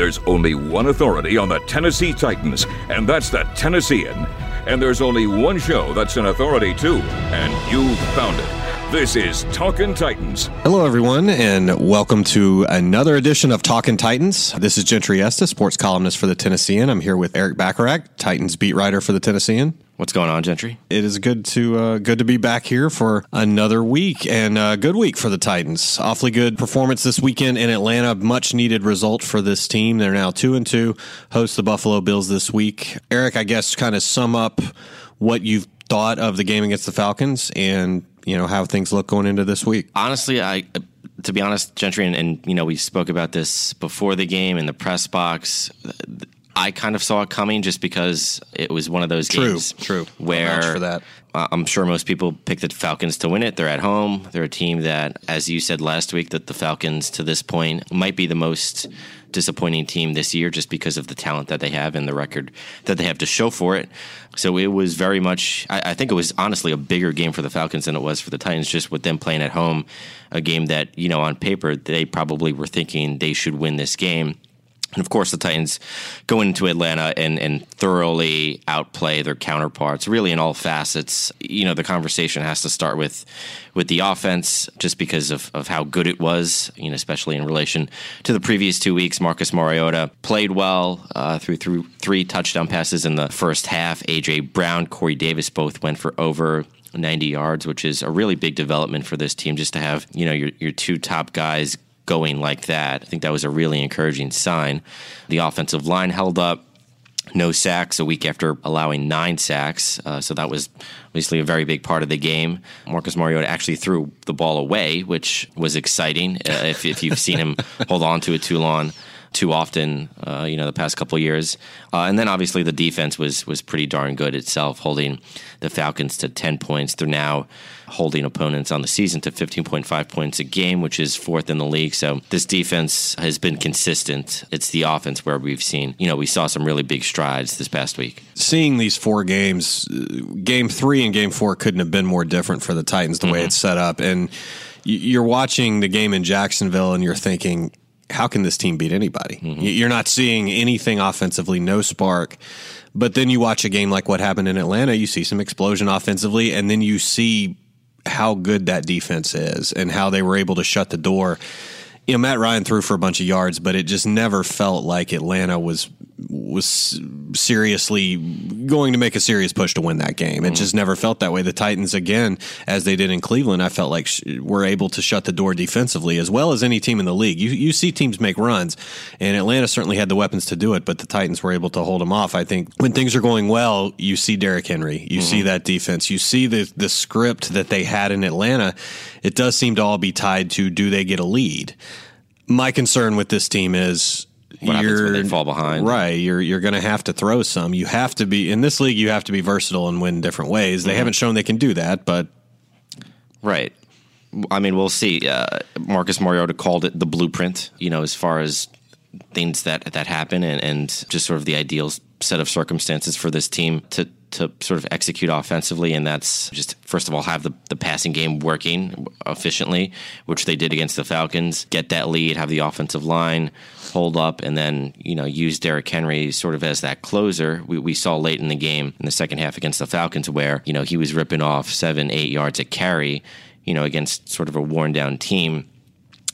There's only one authority on the Tennessee Titans, and that's the Tennessean. And there's only one show that's an authority too, and you found it. This is Talkin' Titans. Hello, everyone, and welcome to another edition of Talkin' Titans. This is Gentry Estes, sports columnist for the Tennessean. I'm here with Eric Bacharach, Titans beat writer for the Tennessean. What's going on, Gentry? It is good to uh, good to be back here for another week and a good week for the Titans. Awfully good performance this weekend in Atlanta. Much needed result for this team. They're now two and two. Host the Buffalo Bills this week. Eric, I guess kind of sum up what you've thought of the game against the Falcons and you know how things look going into this week. Honestly, I to be honest, Gentry, and, and you know we spoke about this before the game in the press box. I kind of saw it coming just because it was one of those True, games. true. Where for that. I'm sure most people pick the Falcons to win it. They're at home. They're a team that, as you said last week, that the Falcons to this point might be the most disappointing team this year just because of the talent that they have and the record that they have to show for it. So it was very much, I, I think it was honestly a bigger game for the Falcons than it was for the Titans, just with them playing at home, a game that, you know, on paper, they probably were thinking they should win this game. And of course, the Titans go into Atlanta and, and thoroughly outplay their counterparts, really in all facets. You know, the conversation has to start with with the offense, just because of, of how good it was. You know, especially in relation to the previous two weeks. Marcus Mariota played well uh, threw threw three touchdown passes in the first half. AJ Brown, Corey Davis both went for over 90 yards, which is a really big development for this team. Just to have you know your your two top guys going like that. I think that was a really encouraging sign. The offensive line held up. No sacks a week after allowing nine sacks. Uh, so that was obviously a very big part of the game. Marcus Mariota actually threw the ball away, which was exciting. Uh, if, if you've seen him hold on to it too long, too often, uh, you know, the past couple of years. Uh, and then obviously the defense was was pretty darn good itself, holding the Falcons to ten points. They're now holding opponents on the season to 15.5 points a game, which is fourth in the league. So this defense has been consistent. It's the offense where we've seen, you know, we saw some really big strides this past week. Seeing these four games, uh, game three and game four couldn't have been more different for the Titans the way it's set up. And you're watching the game in Jacksonville and you're thinking, how can this team beat anybody? Mm-hmm. Y- You're not seeing anything offensively, no spark. But then you watch a game like what happened in Atlanta, you see some explosion offensively, and then you see how good that defense is and how they were able to shut the door. You know, Matt Ryan threw for a bunch of yards, but it just never felt like Atlanta was was seriously going to make a serious push to win that game. It mm-hmm. just never felt that way. The Titans, again, as they did in Cleveland, I felt like sh- were able to shut the door defensively as well as any team in the league. You you see teams make runs, and Atlanta certainly had the weapons to do it, but the Titans were able to hold them off. I think when things are going well, you see Derrick Henry, you see mm-hmm. that defense, you see the the script that they had in Atlanta. It does seem to all be tied to do they get a lead. My concern with this team is What happens when they fall behind? Right, you're you're going to have to throw some. You have to be in this league. You have to be versatile and win different ways. Mm-hmm. They haven't shown they can do that, but Right. I mean, we'll see. Uh, Marcus Mariota called it the blueprint, you know, as far as things that that happen and, and just sort of the ideal set of circumstances for this team to to sort of execute offensively and that's just first of all have the, the passing game working efficiently which they did against the falcons get that lead have the offensive line hold up and then you know use Derrick Henry sort of as that closer we, we saw late in the game in the second half against the falcons where you know he was ripping off seven eight yards at carry you know against sort of a worn down team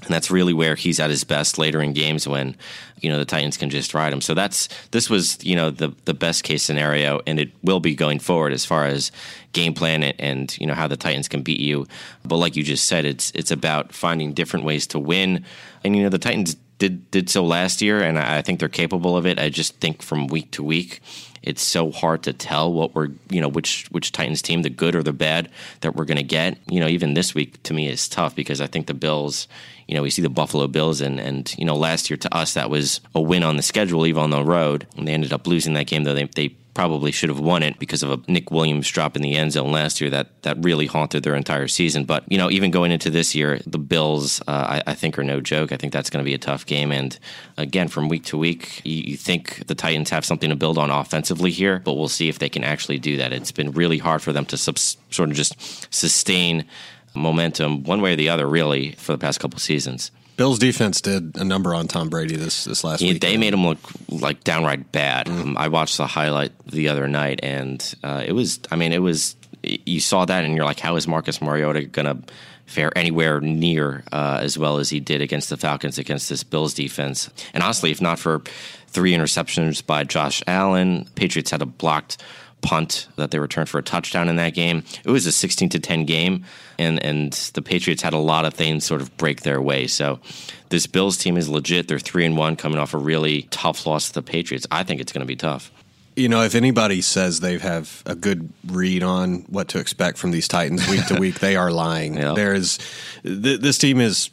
and that's really where he's at his best later in games when you know the Titans can just ride him. So that's this was you know the the best case scenario, and it will be going forward as far as game plan and, and you know how the Titans can beat you. But like you just said, it's it's about finding different ways to win, and you know the Titans did did so last year, and I, think they're capable of it. I just think from week to week. It's so hard to tell what we're, you know, which which Titans team, the good or the bad, that we're going to get. You know, even this week to me is tough because I think the Bills, you know, we see the Buffalo Bills, and and you know, last year to us that was a win on the schedule, even on the road, and they ended up losing that game though they they probably should have won it because of a Nick Williams drop in the end zone last year that that really haunted their entire season. But you know, even going into this year, the Bills, uh, I, I think, are no joke. I think that's going to be a tough game. And again, from week to week, you, you think the Titans have something to build on offensively here, but we'll see if they can actually do that. It's been really hard for them to subs- sort of just sustain momentum one way or the other, really, for the past couple seasons. Bills defense did a number on Tom Brady this this last He- week. they made him look like downright bad. Um, I watched the highlight the other night, and uh, it was. I mean, it was. You saw that, and you're like, how is Marcus Mariota going to fare anywhere near uh, as well as he did against the Falcons against this Bills defense? And honestly, if not for three interceptions by Josh Allen, Patriots had a blocked punt that they returned for a touchdown in that game. It was a 16 to 10 game and and the Patriots had a lot of things sort of break their way. So this Bills team is legit. They're 3 and 1 coming off a really tough loss to the Patriots. I think it's going to be tough. You know, if anybody says they have a good read on what to expect from these Titans week to week, they are lying. Yeah. There is th- this team is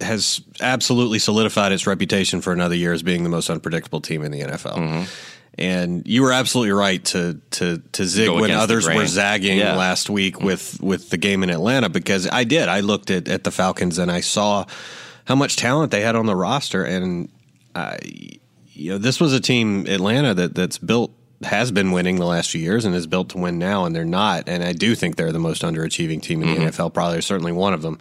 has absolutely solidified its reputation for another year as being the most unpredictable team in the NFL. Mm-hmm. And you were absolutely right to to to zig Go when others were zagging Yeah. last week with with the game in Atlanta because I did. I looked at, at the Falcons and I saw how much talent they had on the roster and I you know, this was a team Atlanta that that's built has been winning the last few years and is built to win now, and they're not. And I do think they're the most underachieving team in the NFL. Probably certainly one of them.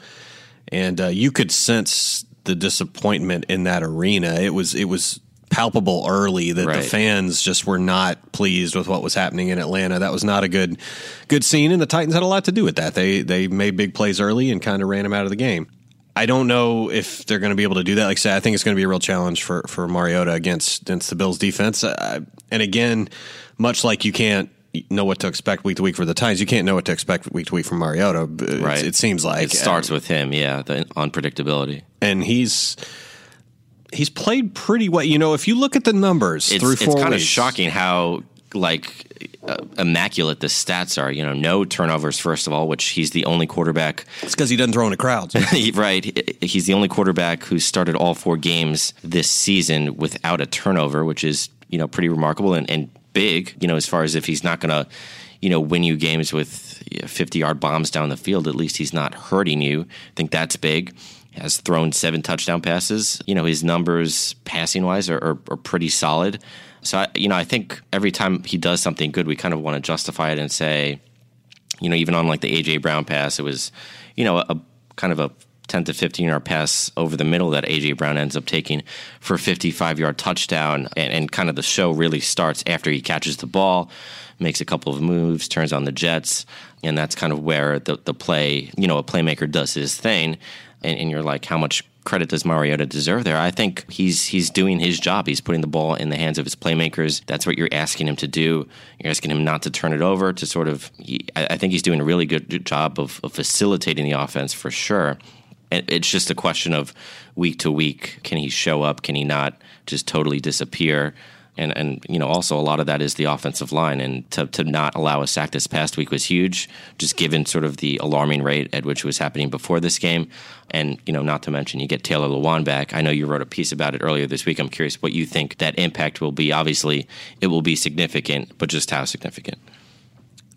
And uh, you could sense the disappointment in that arena. It was it was palpable early that the fans just were not pleased with what was happening in Atlanta. That was not a good good scene, and the Titans had a lot to do with that. They they made big plays early and kind of ran them out of the game. I don't know if they're going to be able to do that. Like I said, I think it's going to be a real challenge for, for Mariota against against the Bills defense. Uh, and again, much like you can't know what to expect week to week for the Titans, you can't know what to expect week to week from Mariota. It, Right. it seems like It starts with him, yeah, the unpredictability. and he's he's played pretty well. You know, if you look at the numbers It's, through it's four kind of shocking how like uh, immaculate the stats are. You know, no turnovers first of all, which he's the only quarterback It's because he doesn't throw into crowds. right. He's the only quarterback who started all four games this season without a turnover, which is you know pretty remarkable and, and big. You know, as far as if he's not going to you know win you games with fifty yard bombs down the field, at least he's not hurting you. I think that's big. Has thrown seven touchdown passes. You know, his numbers passing wise are, are, are pretty solid. So I, you know, I think every time he does something good, we kind of want to justify it and say, you know, even on like the AJ Brown pass, it was, you know, a kind of a 10 to 15 yard pass over the middle that AJ Brown ends up taking for a 55 yard touchdown. And, and kind of the show really starts after he catches the ball, makes a couple of moves, turns on the Jets. And that's kind of where the, the play, you know, a playmaker does his thing. And, and you're like, how much credit does Mariota deserve there? I think he's he's doing his job. He's putting the ball in the hands of his playmakers. That's what you're asking him to do. You're asking him not to turn it over. To sort of, he, I, think he's doing a really good job of, of facilitating the offense for sure. It's just a question of week to week. Can he show up? Can he not just totally disappear? And and you know also a lot of that is the offensive line and to to not allow a sack this past week was huge just given sort of the alarming rate at which it was happening before this game and you know not to mention you get Taylor Lewan back I know you wrote a piece about it earlier this week I'm curious what you think that impact will be obviously it will be significant but just how significant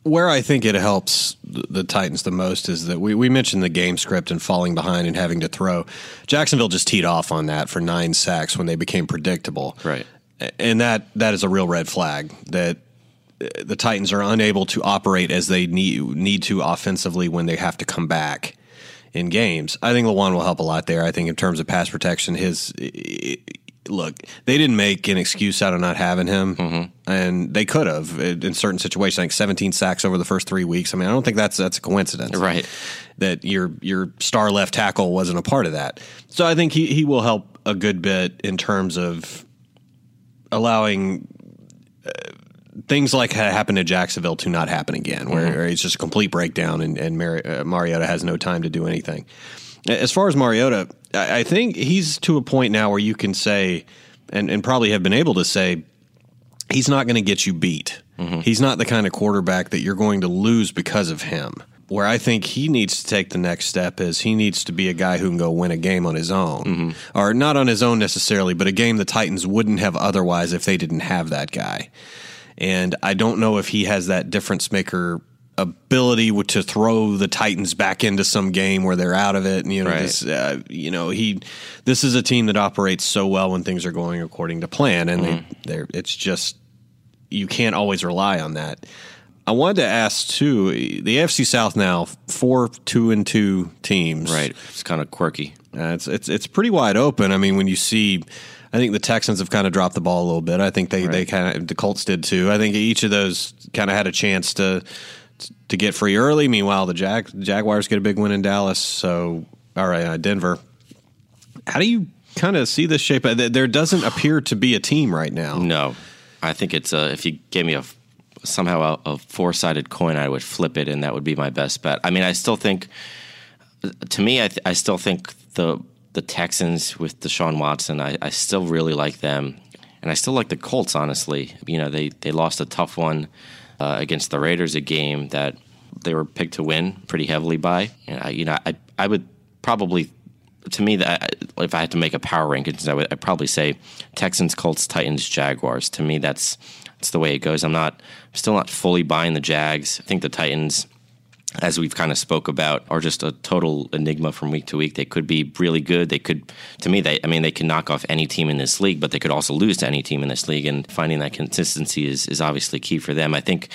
where I think it helps the Titans the most is that we, we mentioned the game script and falling behind and having to throw. Jacksonville just teed off on that for nine sacks when they became predictable. Right. And that that is a real red flag that uh, the Titans are unable to operate as they need need to offensively when they have to come back in games. I think Lewan will help a lot there. I think in terms of pass protection, his look they didn't make an excuse out of not having him, and they could have in certain situations. I think 17 sacks over the first three weeks. I mean, I don't think that's that's a coincidence, Right. That your your star left tackle wasn't a part of that. So I think he he will help a good bit in terms of allowing uh, things like ha- happened to Jacksonville to not happen again, where, where it's just a complete breakdown and, and Mar- uh, Mariota has no time to do anything. As far as Mariota, I, I think he's to a point now where you can say, and, and probably have been able to say, he's not going to get you beat. He's not the kind of quarterback that you're going to lose because of him. Where I think he needs to take the next step is he needs to be a guy who can go win a game on his own, or not on his own necessarily, but a game the Titans wouldn't have otherwise if they didn't have that guy. And I don't know if he has that difference maker ability to throw the Titans back into some game where they're out of it. And, you know, Right. this, uh, you know, he, this is a team that operates so well when things are going according to plan, and they, they're, it's just you can't always rely on that. I wanted to ask too. The AFC South now four two and two teams, right it's kind of quirky Uh, it's it's it's pretty wide open. I mean, when you see, I think the Texans have kind of dropped the ball a little bit. I think they Right. they kind of the Colts did too. I think each of those kind of had a chance to to get free early. Meanwhile, the Jag Jaguars get a big win in Dallas. So all right, uh, Denver. How do you kind of see this shape? There there doesn't appear to be a team right now. No, I think it's uh, if you gave me a somehow a, a four sided coin, I would flip it, and that would be my best bet. I mean, I still think, to me, I, th- I still think the the Texans with Deshaun Watson, I, I still really like them, and I still like the Colts. Honestly, you know, they they lost a tough one uh, against the Raiders, a game that they were picked to win pretty heavily by, and I, you know, I I would probably to me, that if I had to make a power rankings, I would I'd probably say Texans, Colts, Titans, Jaguars. To me, that's that's the way it goes. I'm not I'm still not fully buying the Jags. I think the Titans, as we've kind of spoke about, are just a total enigma from week to week. They could be really good. They could, to me, they I mean, they can knock off any team in this league, but they could also lose to any team in this league. And finding that consistency is is obviously key for them. I think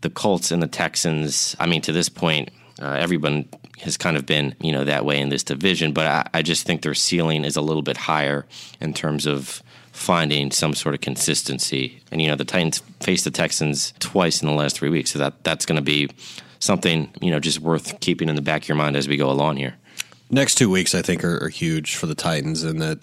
the Colts and the Texans. I mean, to this point, uh, everyone has kind of been, you know, that way in this division. But I, I just think their ceiling is a little bit higher in terms of finding some sort of consistency. And you know, the Titans faced the Texans twice in the last three weeks, so that that's going to be something you know just worth keeping in the back of your mind as we go along here. next two weeks I think are, are huge for the Titans and that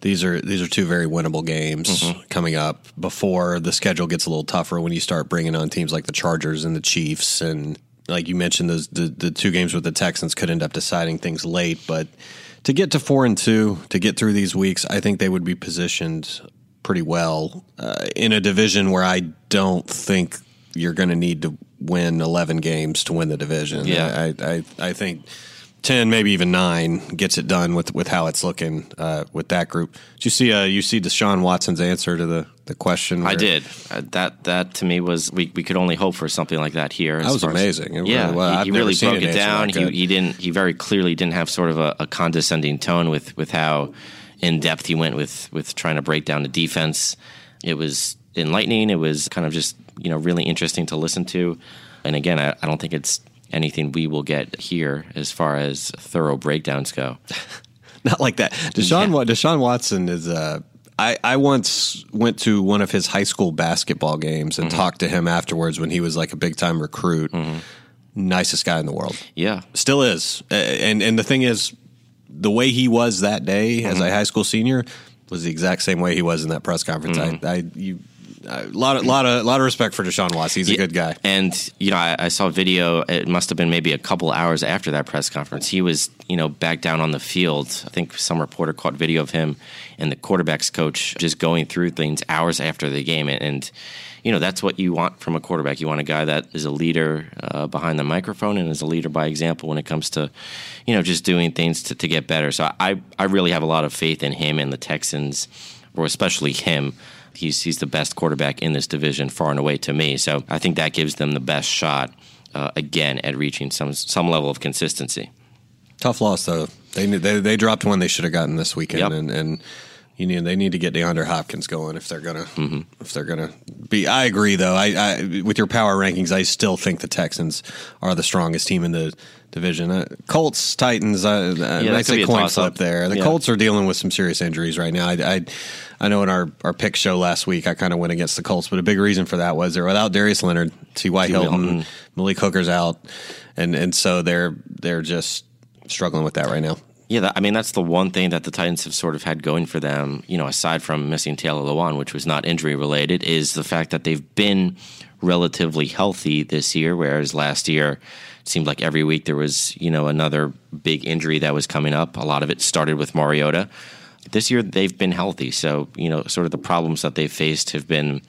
these are these are two very winnable games mm-hmm. coming up before the schedule gets a little tougher when you start bringing on teams like the Chargers and the Chiefs and like you mentioned those the, the two games with the Texans could end up deciding things late but to get to 4 and 2 to get through these weeks I think they would be positioned pretty well uh, in a division where I don't think you're going to need to win 11 games to win the division. Yeah. I, I, I think 10, maybe even nine gets it done with, with how it's looking uh, with that group. Did you see, uh, you see Deshaun Watson's answer to the, the question? I did uh, that. That to me was we, we could only hope for something like that here. That was as- amazing. It yeah, really was. he, he really broke it down. that He, he didn't. He very clearly didn't have sort of a, a condescending tone with with how in depth he went with with trying to break down the defense. It was enlightening. It was kind of just you know really interesting to listen to. And again, I, I don't think it's anything we will get here as far as thorough breakdowns go. Not like that. Deshaun, Wa- Deshaun Watson is. Uh, I, I once went to one of his high school basketball games and mm-hmm. talked to him afterwards when he was like a big time recruit. Mm-hmm. Nicest guy in the world. Yeah, Still is. And and the thing is, the way he was that day as mm-hmm. a high school senior was the exact same way he was in that press conference. I, I you. A lot of lot of lot of respect for Deshaun Watson. He's a Yeah, good guy. And you know, I, I saw a video. It must have been maybe a couple hours after that press conference. He was, you know, back down on the field. I think some reporter caught video of him and the quarterbacks coach just going through things hours after the game. And, and you know, that's what you want from a quarterback. You want a guy that is a leader uh, behind the microphone and is a leader by example when it comes to, you know, just doing things to, to get better. So I, I really have a lot of faith in him and the Texans, or especially him. He's he's the best quarterback in this division, far and away to me. So I think that gives them the best shot uh, again at reaching some some level of consistency. Tough loss though. They they they dropped one they should have gotten this weekend, Yep. and and you need they need to get DeAndre Hopkins going if they're gonna if they're gonna be. I agree though. I, I with your power rankings, I still think the Texans are the strongest team in the division. Uh, Colts, Titans. Uh, that I could say be a coin flip there. The Yeah. Colts are dealing with some serious injuries right now. I. I I know in our, our pick show last week, I kind of went against the Colts, but a big reason for that was they're without Darius Leonard, T.Y. Hilton, Hilton. Malik Hooker's out, and and so they're they're just struggling with that right now. Yeah, that, I mean that's the one thing that the Titans have sort of had going for them. You know, aside from missing Taylor Lewan, which was not injury related, is the fact that they've been relatively healthy this year, whereas last year seemed like every week there was you know another big injury that was coming up. A lot of it started with Mariota. This year they've been healthy, so you know sort of the problems that they've faced have been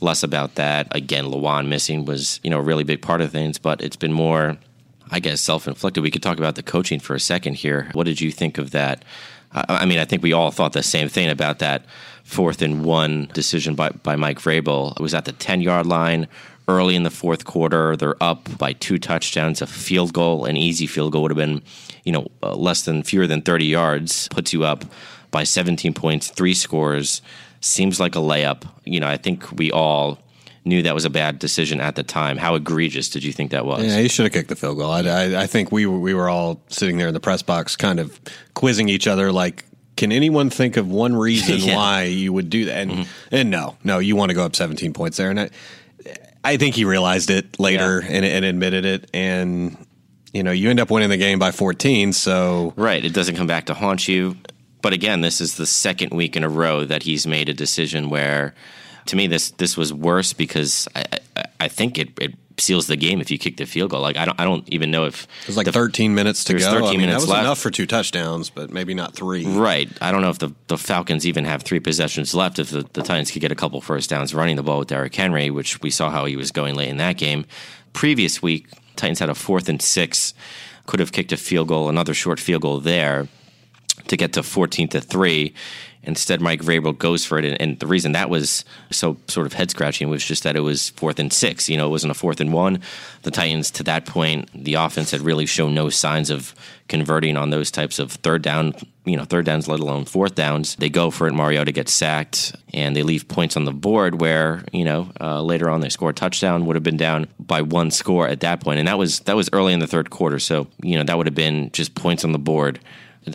less about that. Again, Lewan missing was you know a really big part of things, but it's been more. I guess self inflicted. We could talk about the coaching for a second here. What did you think of that? I, I mean, I think we all thought the same thing about that fourth and one decision by, by Mike Vrabel. It was at the 10 yard line early in the fourth quarter. They're up by two touchdowns. A field goal, an easy field goal would have been, you know, uh, less than, fewer than 30 yards, puts you up by 17 points, three scores. Seems like a layup. You know, I think we all knew that was a bad decision at the time. How egregious did you think that was? Yeah, he should have kicked the field goal. I, I, I think we were, we were all sitting there in the press box, kind of quizzing each other, like, can anyone think of one reason Yeah. why you would do that? And, and no, no, you want to go up 17 points there. And I, I think he realized it later Yeah. and, and admitted it. And, you know, you end up winning the game by 14. So, Right. It doesn't come back to haunt you. But again, this is the second week in a row that he's made a decision where, to me, this this was worse because I, I, I think it, it seals the game if you kick the field goal. Like I don't I don't even know if it was like the, 13 minutes to go. 13 I mean, minutes that was left. enough for two touchdowns, but maybe not three. Right. I don't know if the, the Falcons even have three possessions left. If the, the Titans could get a couple first downs running the ball with Derrick Henry, which we saw how he was going late in that game. Previous week, Titans had a fourth and six, could have kicked a field goal, another short field goal there to get to 14 to 3. Instead, Mike Vrabel goes for it. And, and the reason that was so sort of head scratching was just that it was fourth and six. You know, it wasn't a fourth and one. The Titans, to that point, the offense had really shown no signs of converting on those types of third down, you know, third downs, let alone fourth downs. They go for it. Mariota gets sacked and they leave points on the board where, you know, uh, later on they score a touchdown, would have been down by one score at that point. And that was, that was early in the third quarter. So, you know, that would have been just points on the board.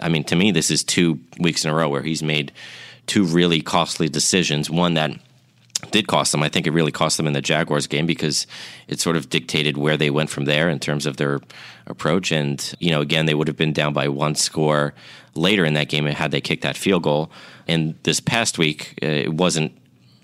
I mean, to me, this is two weeks in a row where he's made two really costly decisions. One that did cost them. I think it really cost them in the Jaguars game because it sort of dictated where they went from there in terms of their approach. And, you know, again, they would have been down by one score later in that game had they kicked that field goal. And this past week, uh, it wasn't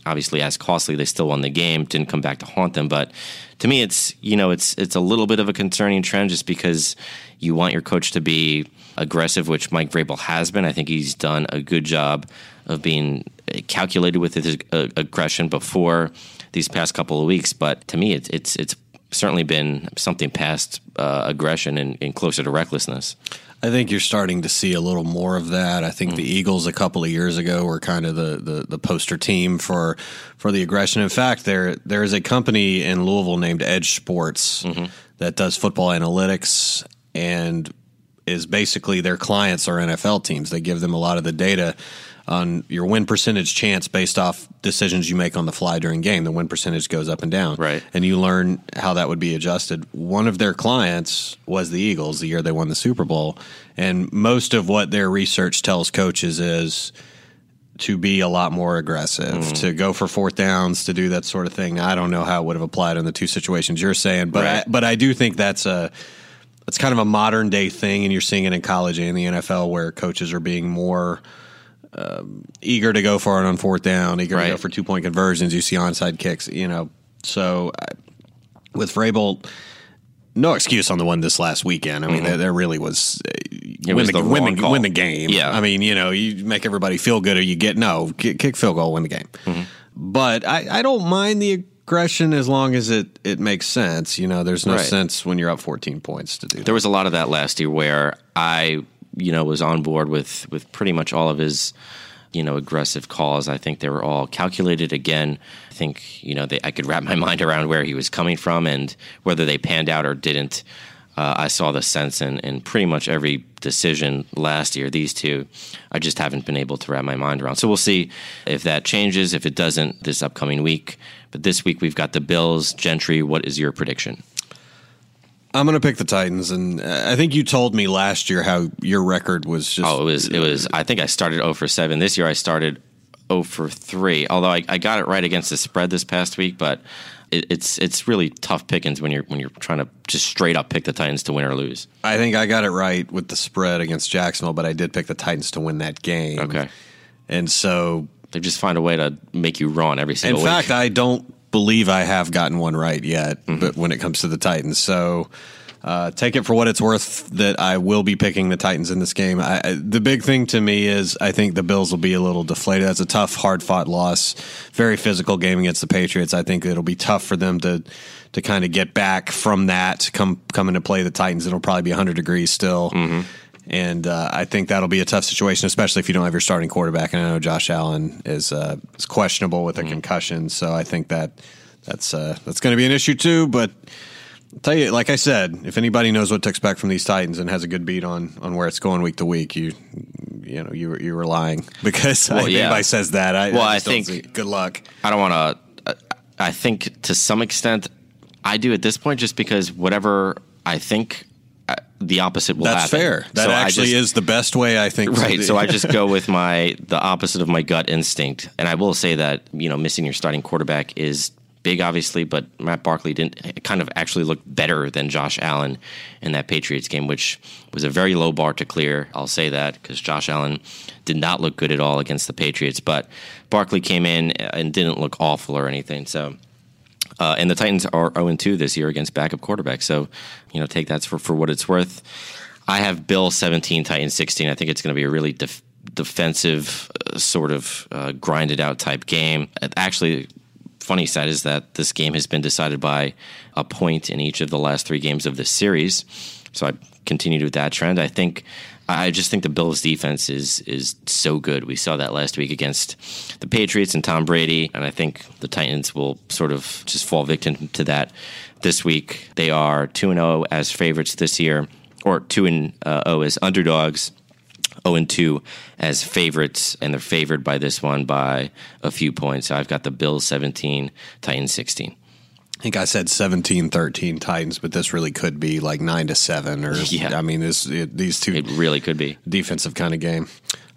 obviously as costly. They still won the game, didn't come back to haunt them. But to me, it's you know it's it's a little bit of a concerning trend just because you want your coach to be aggressive, which Mike Vrabel has been. I think he's done a good job of being calculated with his uh, aggression before these past couple of weeks. But to me, it's it's it's certainly been something past uh, aggression and, and closer to recklessness. I think you're starting to see a little more of that. I think Mm. the Eagles a couple of years ago were kind of the, the, the poster team for for the aggression. In fact, there there is a company in Louisville named EdjSports Mm-hmm. that does football analytics and is basically their clients are NFL teams. They give them a lot of the data on your win percentage chance based off decisions you make on the fly during game. The win percentage goes up and down. Right. And you learn how that would be adjusted. One of their clients was the Eagles the year they won the Super Bowl. And most of what their research tells coaches is to be a lot more aggressive, mm-hmm. to go for fourth downs, to do that sort of thing. I don't know how it would have applied in the two situations you're saying, but I, but I do think that's a it's kind of a modern day thing, and you're seeing it in college and the NFL where coaches are being more um, eager to go for it on fourth down, eager to go for two point conversions. You see onside kicks, you know. So I, with Vrabel, no excuse on the one this last weekend. I mean, there, there really was. uh, win, was the, the win, the, win the game. Yeah. I mean, you know, you make everybody feel good, or you get no kick, kick field goal, win the game. But I, I don't mind the aggression as long as it it makes sense. You know, there's no Right. sense when you're up 14 points to do that. There was a lot of that last year where I, you know, was on board with with pretty much all of his, you know, aggressive calls. I think they were all calculated. Again, I think you know they, I could wrap my mind around where he was coming from and whether they panned out or didn't. Uh, I saw the sense in, in pretty much every decision last year. These two, I just haven't been able to wrap my mind around. So we'll see if that changes. If it doesn't, this upcoming week. But this week we've got the Bills. Gentry, what is your prediction? I'm going to pick the Titans, and uh, I think you told me last year how your record was just. Oh, it was it was. I think I started 0 for seven. This year I started 0 for three. Although I, I got it right against the spread this past week, but it, it's it's really tough pickings when you're when you're trying to just straight up pick the Titans to win or lose. I think I got it right with the spread against Jacksonville, but I did pick the Titans to win that game. Okay, and so they just find a way to make you wrong every in single week. In fact, I don't believe I have gotten one right yet. Mm-hmm. But when it comes to the Titans, so. Uh, take it for what it's worth that I will be picking the Titans in this game. I, I, the big thing to me is I think the Bills will be a little deflated. That's a tough, hard fought loss, very physical game against the Patriots. I think it'll be tough for them to to kind of get back from that, come come into play the Titans. It'll probably be 100 degrees still. And uh, I think that'll be a tough situation, especially if you don't have your starting quarterback. And I know Josh Allen is uh, is questionable with a concussion, so I think that that's uh, that's going to be an issue too. But I'll tell you, like I said, if anybody knows what to expect from these Titans and has a good beat on on where it's going week to week, you you know you were you were lying because Well, if yeah. anybody says that, I, Well, I, I think- see- good luck. I don't want to. I I think to some extent I do at this point just because whatever I think uh, the opposite will That's happen. fair. That So actually just- is the best way I think. Right. So I just go with my the opposite of my gut instinct. And I will say that, you know, missing your starting quarterback is big obviously, but Matt Barkley didn't kind of actually look better than Josh Allen in that Patriots game, which was a very low bar to clear. I'll say that because Josh Allen did not look good at all against the Patriots, but Barkley came in and didn't look awful or anything. So uh, and the Titans are 0 2 this year against backup quarterbacks. So, you know, take that for, for what it's worth. I have Bill 17, Titans 16. I think it's going to be a really def- defensive, uh, sort of uh, grinded out type game. Actually, funny side is that this game has been decided by a point in each of the last three games of this series. So I continued with that trend. I think I just think the Bills defense is is so good. We saw that last week against the Patriots and Tom Brady, and I think the Titans will sort of just fall victim to that this week. They are 2 and 0 as favorites this year or 2 and uh, 0 as underdogs. 0 and 2 as favorites, and they're favored by this one by a few points. I've got the Bills 17, Titans 16. I think I said 17 13 Titans, but this really could be like 9 to 7 or Yeah. I mean this it, these two It really could be. defensive kind of game.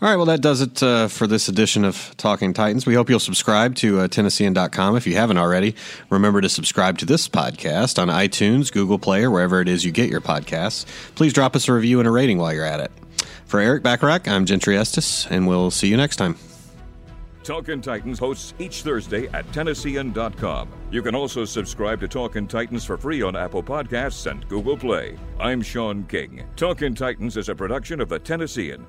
All right, well, that does it uh, for this edition of Talking Titans. We hope you'll subscribe to uh, Tennessean.com if you haven't already. Remember to subscribe to this podcast on iTunes, Google Play, or wherever it is you get your podcasts. Please drop us a review and a rating while you're at it. For Eric Bacharach, I'm Gentry Estes, and we'll see you next time. Talkin' Titans hosts each Thursday at Tennessean.com. You can also subscribe to Talkin' Titans for free on Apple Podcasts and Google Play. I'm Sean King. Talkin' Titans is a production of the Tennessean.